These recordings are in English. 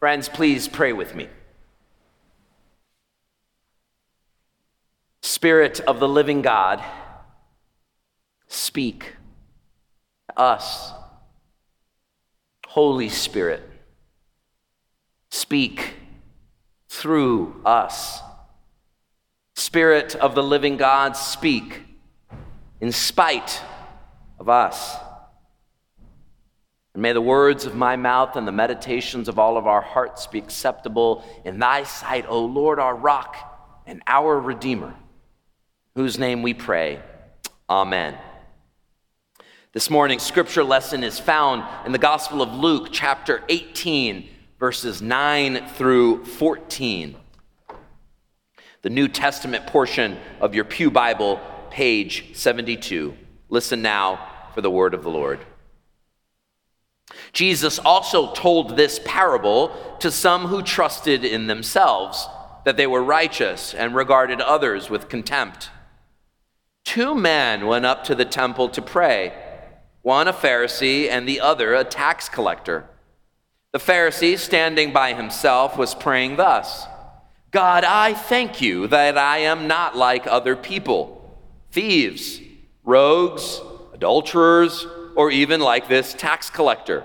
Friends, please pray with me. Spirit of the living God, speak to us. Holy Spirit, speak through us. Spirit of the living God, speak in spite of us. And may the words of my mouth and the meditations of all of our hearts be acceptable in thy sight, O Lord, our rock and our Redeemer, whose name we pray. Amen. This morning's scripture lesson is found in the Gospel of Luke, chapter 18, verses 9 through 14. The New Testament portion of your Pew Bible, page 72. Listen now for the word of the Lord. Jesus also told this parable to some who trusted in themselves that they were righteous and regarded others with contempt. Two men went up to the temple to pray, one a Pharisee and the other a tax collector. The Pharisee, standing by himself, was praying thus God, I thank you that I am not like other people, thieves, rogues, adulterers, or even like this tax collector.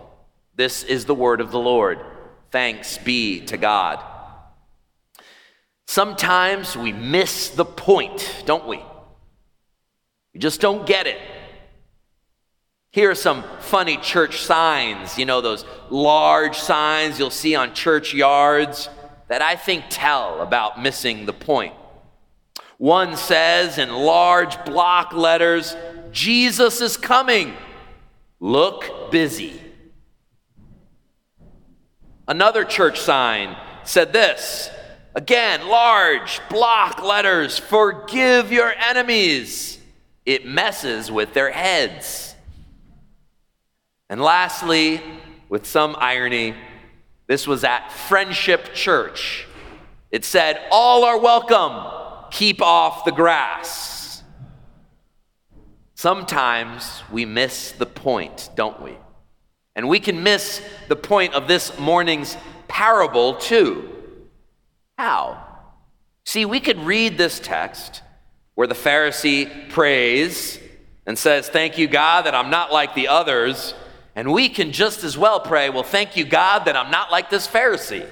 This is the word of the Lord. Thanks be to God. Sometimes we miss the point, don't we? We just don't get it. Here are some funny church signs, you know, those large signs you'll see on church yards that I think tell about missing the point. One says in large block letters, Jesus is coming. Look busy. Another church sign said this again, large block letters forgive your enemies. It messes with their heads. And lastly, with some irony, this was at Friendship Church. It said, All are welcome, keep off the grass. Sometimes we miss the point, don't we? And we can miss the point of this morning's parable too. How? See, we could read this text where the Pharisee prays and says, Thank you, God, that I'm not like the others. And we can just as well pray, Well, thank you, God, that I'm not like this Pharisee.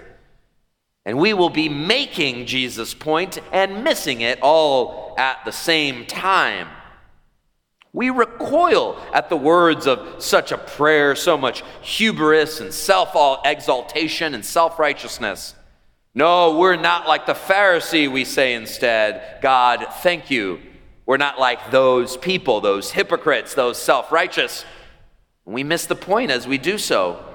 And we will be making Jesus' point and missing it all at the same time. We recoil at the words of such a prayer, so much hubris and self exaltation and self righteousness. No, we're not like the Pharisee, we say instead. God, thank you. We're not like those people, those hypocrites, those self righteous. We miss the point as we do so.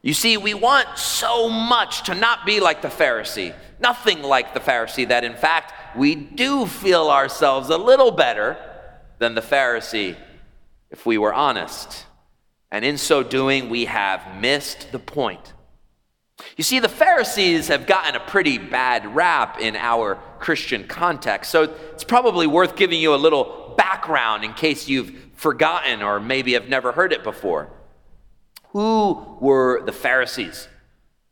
You see, we want so much to not be like the Pharisee, nothing like the Pharisee, that in fact we do feel ourselves a little better than the Pharisee if we were honest. And in so doing, we have missed the point. You see, the Pharisees have gotten a pretty bad rap in our Christian context, so it's probably worth giving you a little background in case you've forgotten or maybe have never heard it before. Who were the Pharisees?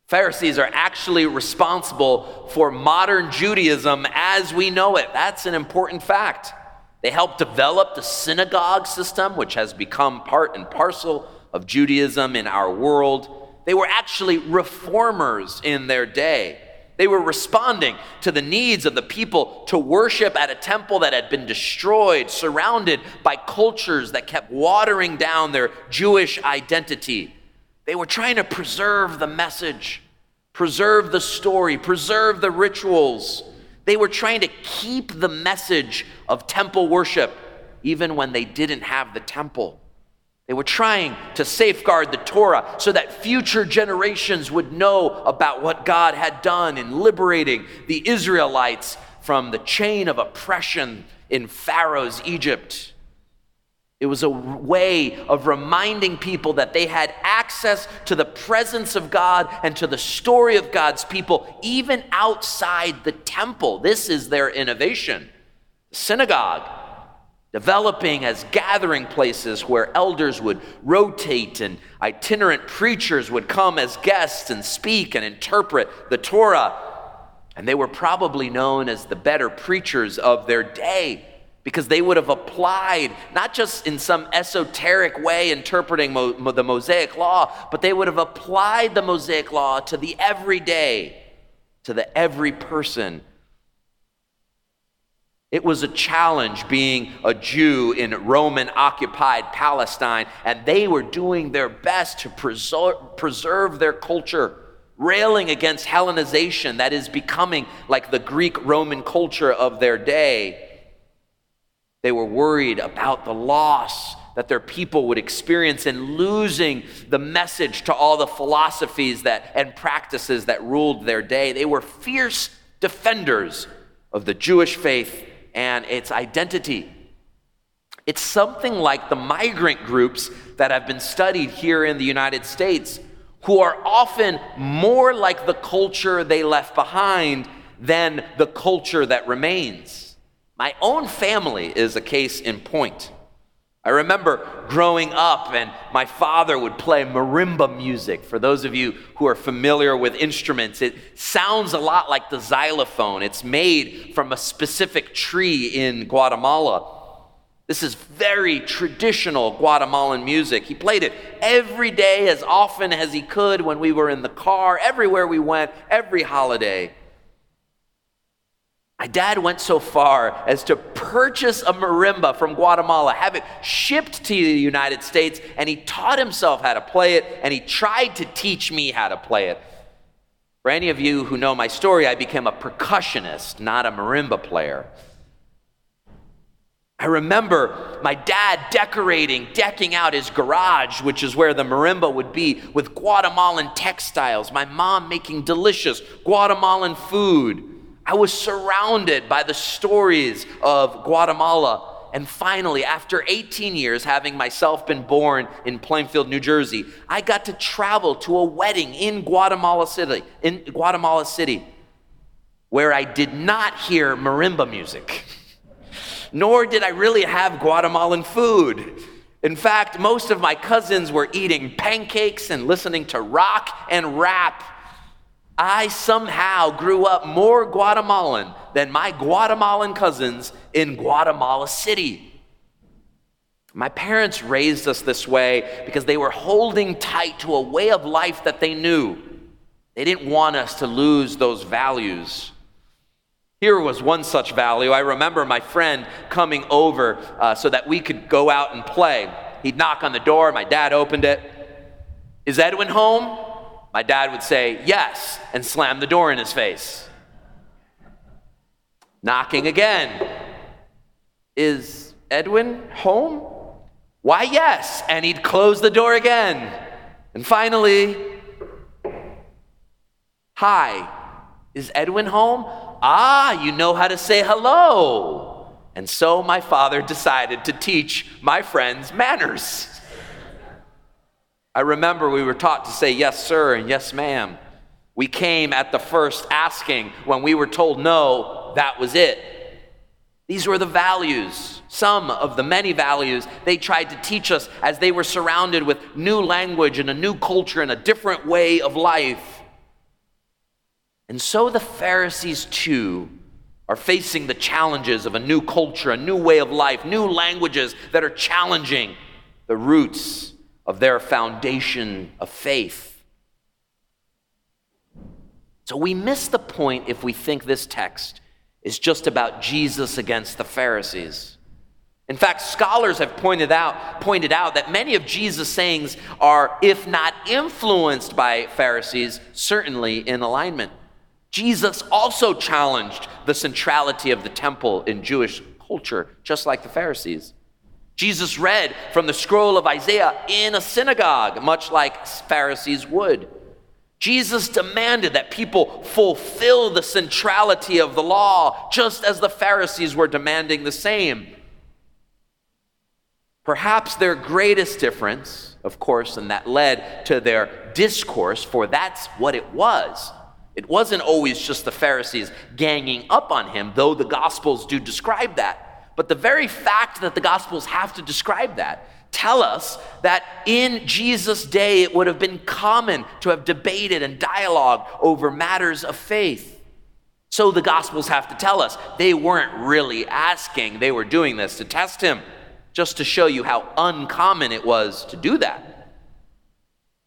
Pharisees are actually responsible for modern Judaism as we know it. That's an important fact. They helped develop the synagogue system, which has become part and parcel of Judaism in our world. They were actually reformers in their day. They were responding to the needs of the people to worship at a temple that had been destroyed, surrounded by cultures that kept watering down their Jewish identity. They were trying to preserve the message, preserve the story, preserve the rituals. They were trying to keep the message of temple worship even when they didn't have the temple. They were trying to safeguard the Torah so that future generations would know about what God had done in liberating the Israelites from the chain of oppression in Pharaoh's Egypt. It was a way of reminding people that they had access to the presence of God and to the story of God's people, even outside the temple. This is their innovation. Synagogue, developing as gathering places where elders would rotate and itinerant preachers would come as guests and speak and interpret the Torah. And they were probably known as the better preachers of their day because they would have applied, not just in some esoteric way interpreting mo- the Mosaic law, but they would have applied the Mosaic law to the everyday, to the every person. It was a challenge being a Jew in Roman occupied Palestine, and they were doing their best to preserve their culture railing against Hellenization that is becoming like the Greek Roman culture of their day. They were worried about the loss that their people would experience in losing the message to all the philosophies that and practices that ruled their day. They were fierce defenders of the Jewish faith and its identity. It's something like the migrant groups that have been studied here in the United States, who are often more like the culture they left behind than the culture that remains. My own family is a case in point. I remember growing up, and my father would play marimba music. For those of you who are familiar with instruments, it sounds a lot like the xylophone. It's made from a specific tree in Guatemala. This is very traditional Guatemalan music. He played it every day, as often as he could when we were in the car, everywhere we went, every holiday. My dad went so far as to purchase a marimba from Guatemala, have it shipped to the United States, and he taught himself how to play it, and he tried to teach me how to play it. For any of you who know my story, I became a percussionist, not a marimba player. I remember my dad decorating, decking out his garage, which is where the marimba would be, with Guatemalan textiles. My mom making delicious Guatemalan food. I was surrounded by the stories of Guatemala. And finally, after 18 years, having myself been born in Plainfield, New Jersey, I got to travel to a wedding in Guatemala City, in Guatemala City, where I did not hear marimba music, nor did I really have Guatemalan food. In fact, most of my cousins were eating pancakes and listening to rock and rap I somehow grew up more Guatemalan than my Guatemalan cousins in Guatemala City. My parents raised us this way because they were holding tight to a way of life that they knew. They didn't want us to lose those values. Here was one such value. I remember my friend coming over uh, so that we could go out and play. He'd knock on the door, my dad opened it. Is Edwin home? My dad would say, Yes, and slam the door in his face. Knocking again. Is Edwin home? Why, yes. And he'd close the door again. And finally, Hi, is Edwin home? Ah, you know how to say hello. And so my father decided to teach my friends manners. I remember we were taught to say yes, sir, and yes, ma'am. We came at the first asking. When we were told no, that was it. These were the values, some of the many values they tried to teach us as they were surrounded with new language and a new culture and a different way of life. And so the Pharisees, too, are facing the challenges of a new culture, a new way of life, new languages that are challenging the roots of their foundation of faith. So we miss the point if we think this text is just about Jesus against the Pharisees. In fact, scholars have pointed out, pointed out that many of Jesus' sayings are, if not influenced by Pharisees, certainly in alignment. Jesus also challenged the centrality of the temple in Jewish culture, just like the Pharisees. Jesus read from the scroll of Isaiah in a synagogue, much like Pharisees would. Jesus demanded that people fulfill the centrality of the law, just as the Pharisees were demanding the same. Perhaps their greatest difference, of course, and that led to their discourse, for that's what it was. It wasn't always just the Pharisees ganging up on him, though the Gospels do describe that. But the very fact that the Gospels have to describe that tell us that in Jesus' day it would have been common to have debated and dialogued over matters of faith. So the Gospels have to tell us they weren't really asking, they were doing this to test him, just to show you how uncommon it was to do that.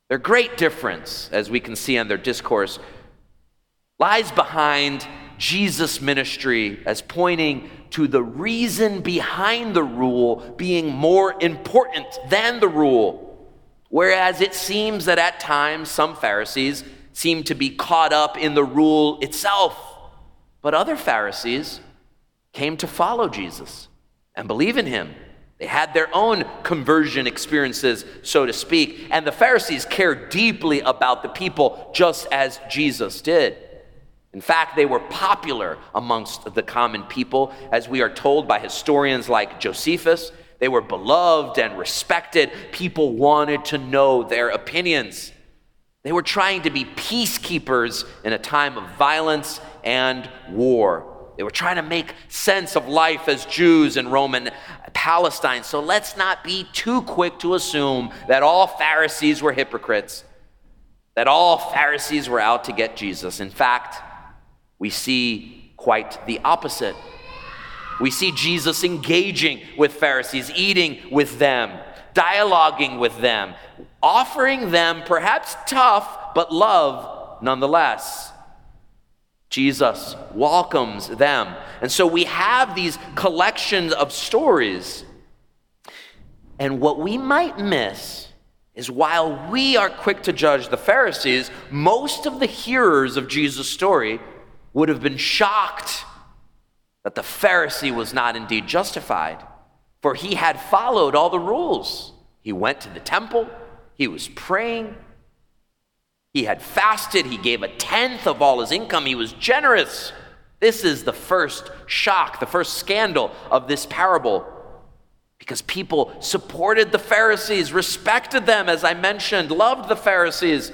Their great difference, as we can see in their discourse, lies behind Jesus' ministry as pointing to the reason behind the rule being more important than the rule. Whereas it seems that at times some Pharisees seem to be caught up in the rule itself, but other Pharisees came to follow Jesus and believe in him. They had their own conversion experiences, so to speak, and the Pharisees cared deeply about the people just as Jesus did. In fact, they were popular amongst the common people, as we are told by historians like Josephus. They were beloved and respected. People wanted to know their opinions. They were trying to be peacekeepers in a time of violence and war. They were trying to make sense of life as Jews in Roman Palestine. So let's not be too quick to assume that all Pharisees were hypocrites, that all Pharisees were out to get Jesus. In fact, we see quite the opposite. We see Jesus engaging with Pharisees, eating with them, dialoguing with them, offering them perhaps tough, but love nonetheless. Jesus welcomes them. And so we have these collections of stories. And what we might miss is while we are quick to judge the Pharisees, most of the hearers of Jesus' story would have been shocked that the Pharisee was not indeed justified, for he had followed all the rules. He went to the temple, he was praying, he had fasted, he gave a tenth of all his income, he was generous. This is the first shock, the first scandal of this parable. Because people supported the Pharisees, respected them, as I mentioned, loved the Pharisees.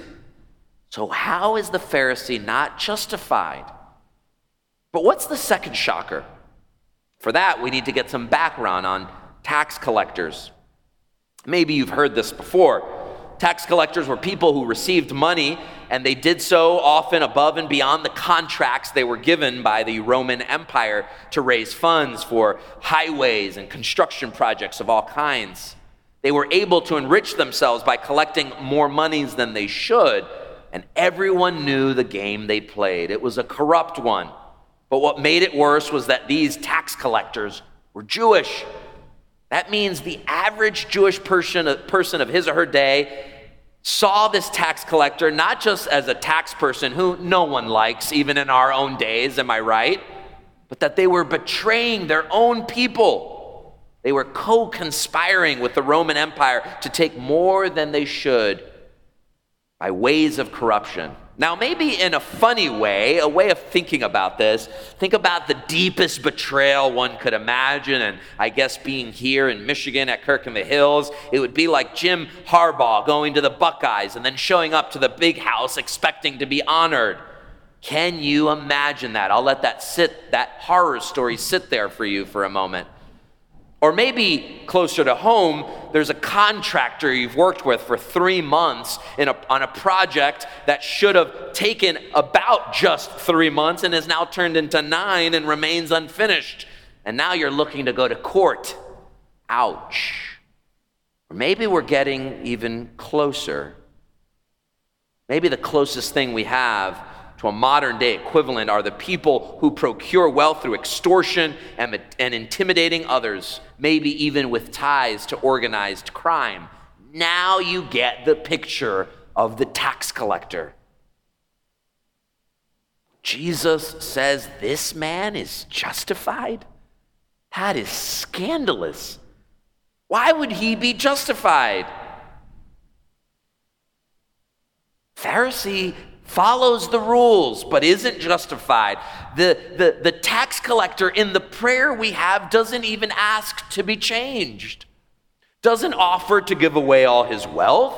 So, how is the Pharisee not justified? But what's the second shocker? For that, we need to get some background on tax collectors. Maybe you've heard this before. Tax collectors were people who received money, and they did so often above and beyond the contracts they were given by the Roman Empire to raise funds for highways and construction projects of all kinds. They were able to enrich themselves by collecting more monies than they should, and everyone knew the game they played. It was a corrupt one. But what made it worse was that these tax collectors were Jewish. That means the average Jewish person, uh, person of his or her day saw this tax collector not just as a tax person who no one likes, even in our own days, am I right? But that they were betraying their own people. They were co conspiring with the Roman Empire to take more than they should by ways of corruption. Now, maybe in a funny way, a way of thinking about this, think about the deepest betrayal one could imagine. And I guess being here in Michigan at Kirk in the Hills, it would be like Jim Harbaugh going to the Buckeyes and then showing up to the big house expecting to be honored. Can you imagine that? I'll let that sit, that horror story sit there for you for a moment. Or maybe closer to home, there's a contractor you've worked with for three months a, on a project that should have taken about just three months and has now turned into nine and remains unfinished. And now you're looking to go to court. Ouch. Or maybe we're getting even closer. Maybe the closest thing we have to a modern day equivalent are the people who procure wealth through extortion and, and intimidating others, maybe even with ties to organized crime. Now you get the picture of the tax collector. Jesus says this man is justified? That is scandalous. Why would he be justified? Pharisee follows the rules but isn't justified. The, the, the tax collector in the prayer we have doesn't even ask to be changed, doesn't offer to give away all his wealth,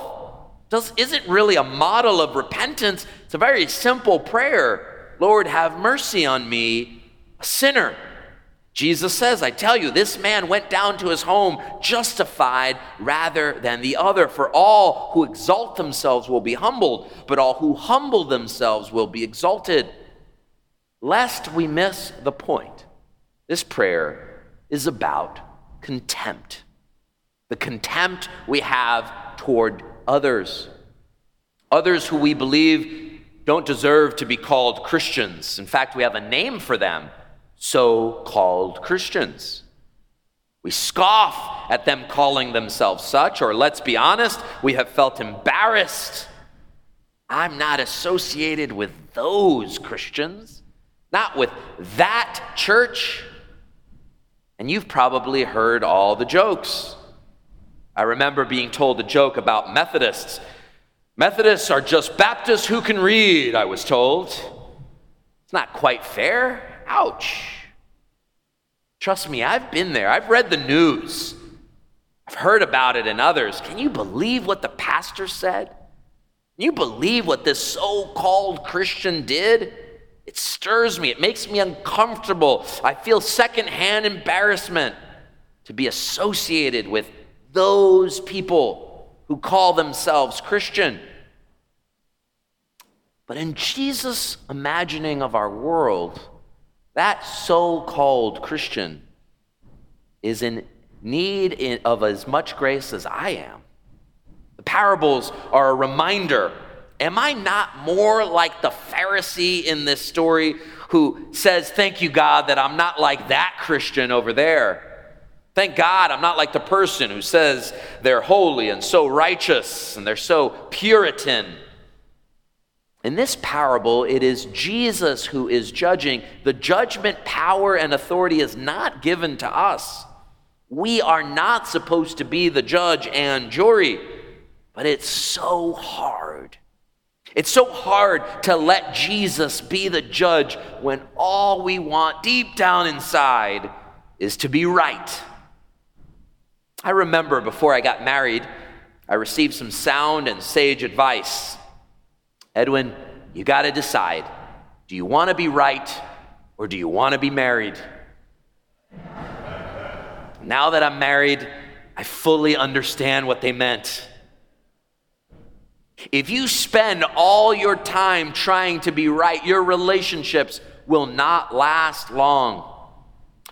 does, isn't really a model of repentance. It's a very simple prayer Lord, have mercy on me, a sinner. Jesus says, I tell you, this man went down to his home justified rather than the other. For all who exalt themselves will be humbled, but all who humble themselves will be exalted. Lest we miss the point, this prayer is about contempt. The contempt we have toward others. Others who we believe don't deserve to be called Christians. In fact, we have a name for them so called Christians. We scoff at them calling themselves such, or let's be honest, we have felt embarrassed. I'm not associated with those Christians, not with that church. And you've probably heard all the jokes. I remember being told a joke about Methodists. Methodists are just Baptists who can read, I was told. It's not quite fair. Ouch. Trust me, I've been there. I've read the news. I've heard about it in others. Can you believe what the pastor said? Can you believe what this so called Christian did? It stirs me. It makes me uncomfortable. I feel secondhand embarrassment to be associated with those people who call themselves Christian. But in Jesus' imagining of our world, that so called Christian is in need of as much grace as I am. The parables are a reminder. Am I not more like the Pharisee in this story who says, Thank you, God, that I'm not like that Christian over there? Thank God I'm not like the person who says they're holy and so righteous and they're so Puritan in this parable, it is Jesus who is judging. The judgment power and authority is not given to us. We are not supposed to be the judge and jury, but it's so hard. It's so hard to let Jesus be the judge when all we want deep down inside is to be right. I remember before I got married, I received some sound and sage advice. Edwin, you got to decide do you want to be right or do you want to be married? now that I'm married, I fully understand what they meant. If you spend all your time trying to be right, your relationships will not last long.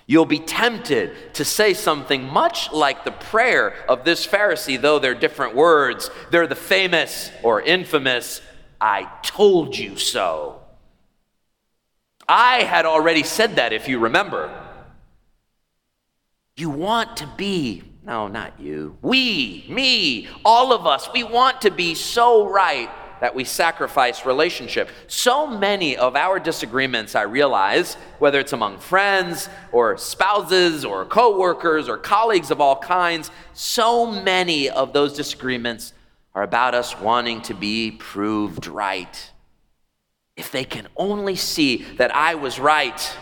You'll be tempted to say something much like the prayer of this Pharisee, though they're different words. They're the famous or infamous I told you so. I had already said that, if you remember. You want to be, no, not you, we, me, all of us, we want to be so right that we sacrifice relationship. So many of our disagreements, I realize, whether it's among friends or spouses or coworkers or colleagues of all kinds, so many of those disagreements are about us wanting to be proved right. If they can only see that I was right,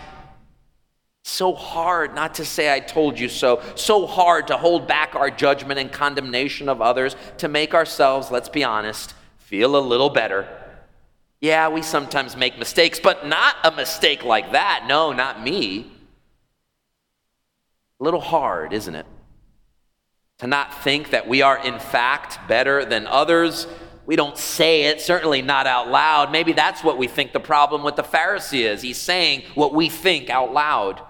so hard not to say I told you so, so hard to hold back our judgment and condemnation of others to make ourselves, let's be honest, feel a little better. Yeah, we sometimes make mistakes, but not a mistake like that. No, not me. A little hard, isn't it? To not think that we are, in fact, better than others. We don't say it, certainly not out loud. Maybe that's what we think the problem with the Pharisee is. He's saying what we think out loud.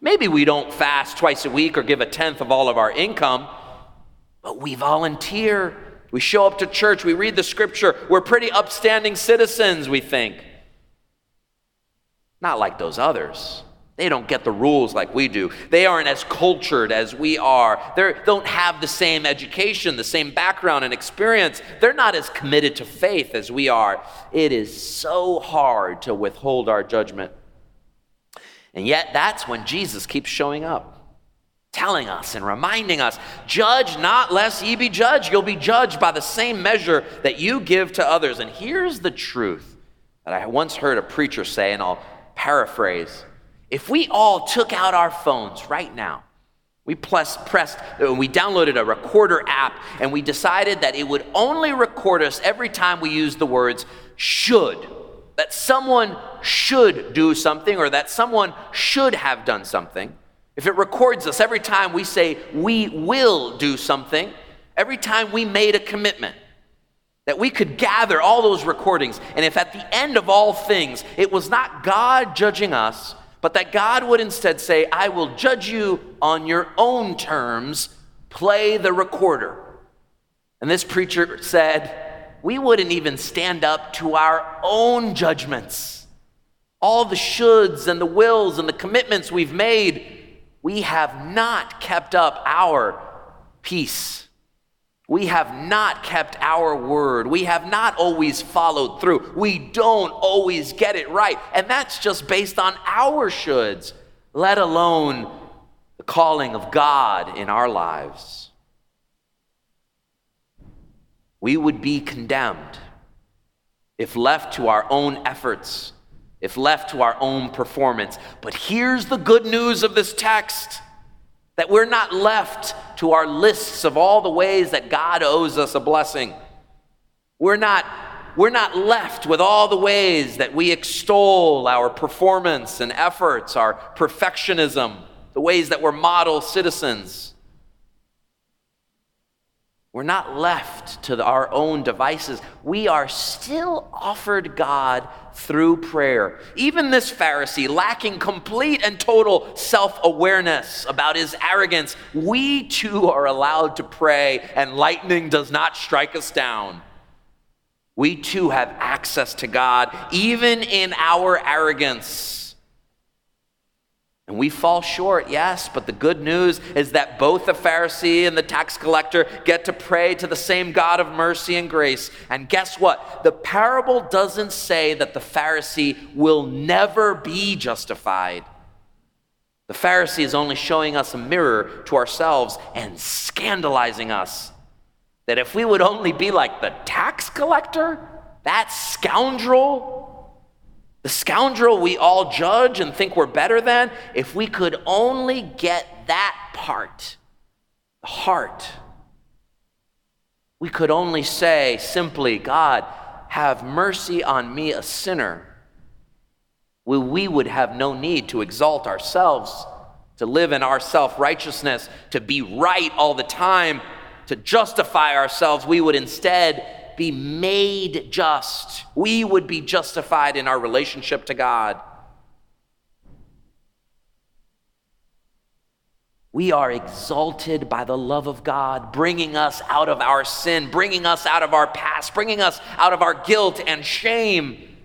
Maybe we don't fast twice a week or give a tenth of all of our income, but we volunteer. We show up to church. We read the scripture. We're pretty upstanding citizens, we think. Not like those others. They don't get the rules like we do. They aren't as cultured as we are. They don't have the same education, the same background and experience. They're not as committed to faith as we are. It is so hard to withhold our judgment. And yet, that's when Jesus keeps showing up telling us and reminding us judge not lest ye be judged. You'll be judged by the same measure that you give to others. And here's the truth that I once heard a preacher say, and I'll paraphrase. If we all took out our phones right now, we pressed, pressed, we downloaded a recorder app, and we decided that it would only record us every time we used the words should. That someone should do something or that someone should have done something. If it records us every time we say we will do something, every time we made a commitment, that we could gather all those recordings, and if at the end of all things it was not God judging us, but that God would instead say, I will judge you on your own terms, play the recorder. And this preacher said, we wouldn't even stand up to our own judgments. All the shoulds and the wills and the commitments we've made we have not kept up our peace. We have not kept our word. We have not always followed through. We don't always get it right. And that's just based on our shoulds, let alone the calling of God in our lives. We would be condemned if left to our own efforts if left to our own performance. But here's the good news of this text that we're not left to our lists of all the ways that God owes us a blessing. We're not, we're not left with all the ways that we extol our performance and efforts, our perfectionism, the ways that we're model citizens. We're not left to our own devices. We are still offered God through prayer. Even this Pharisee, lacking complete and total self awareness about his arrogance, we too are allowed to pray, and lightning does not strike us down. We too have access to God, even in our arrogance. And we fall short, yes, but the good news is that both the Pharisee and the tax collector get to pray to the same God of mercy and grace. And guess what? The parable doesn't say that the Pharisee will never be justified. The Pharisee is only showing us a mirror to ourselves and scandalizing us. That if we would only be like the tax collector, that scoundrel, the scoundrel we all judge and think we're better than, if we could only get that part, the heart, we could only say simply, God, have mercy on me, a sinner. We would have no need to exalt ourselves, to live in our self righteousness, to be right all the time, to justify ourselves. We would instead be made just. We would be justified in our relationship to God. We are exalted by the love of God, bringing us out of our sin, bringing us out of our past, bringing us out of our guilt and shame.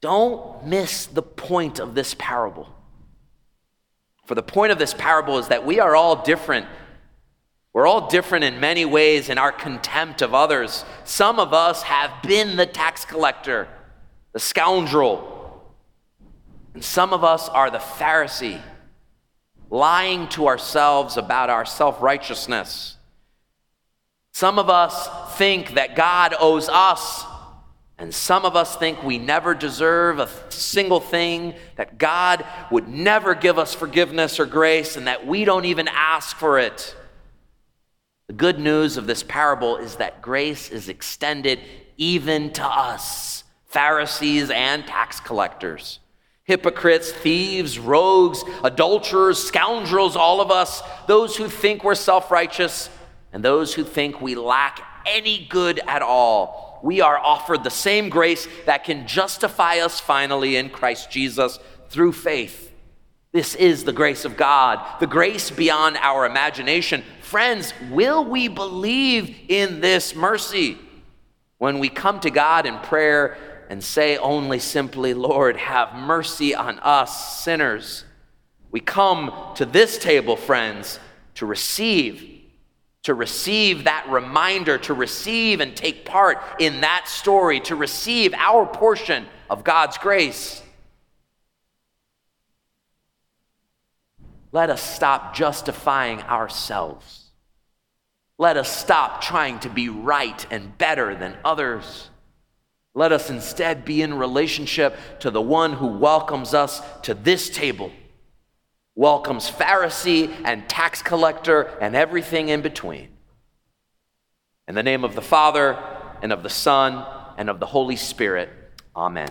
Don't miss the point of this parable. For the point of this parable is that we are all different we're all different in many ways in our contempt of others. Some of us have been the tax collector, the scoundrel, and some of us are the Pharisee, lying to ourselves about our self righteousness. Some of us think that God owes us, and some of us think we never deserve a single thing, that God would never give us forgiveness or grace, and that we don't even ask for it. The good news of this parable is that grace is extended even to us, Pharisees and tax collectors. Hypocrites, thieves, rogues, adulterers, scoundrels, all of us, those who think we're self righteous, and those who think we lack any good at all. We are offered the same grace that can justify us finally in Christ Jesus through faith. This is the grace of God, the grace beyond our imagination. Friends, will we believe in this mercy when we come to God in prayer and say only simply, Lord, have mercy on us sinners? We come to this table, friends, to receive, to receive that reminder, to receive and take part in that story, to receive our portion of God's grace. Let us stop justifying ourselves. Let us stop trying to be right and better than others. Let us instead be in relationship to the one who welcomes us to this table, welcomes Pharisee and tax collector and everything in between. In the name of the Father, and of the Son, and of the Holy Spirit, amen.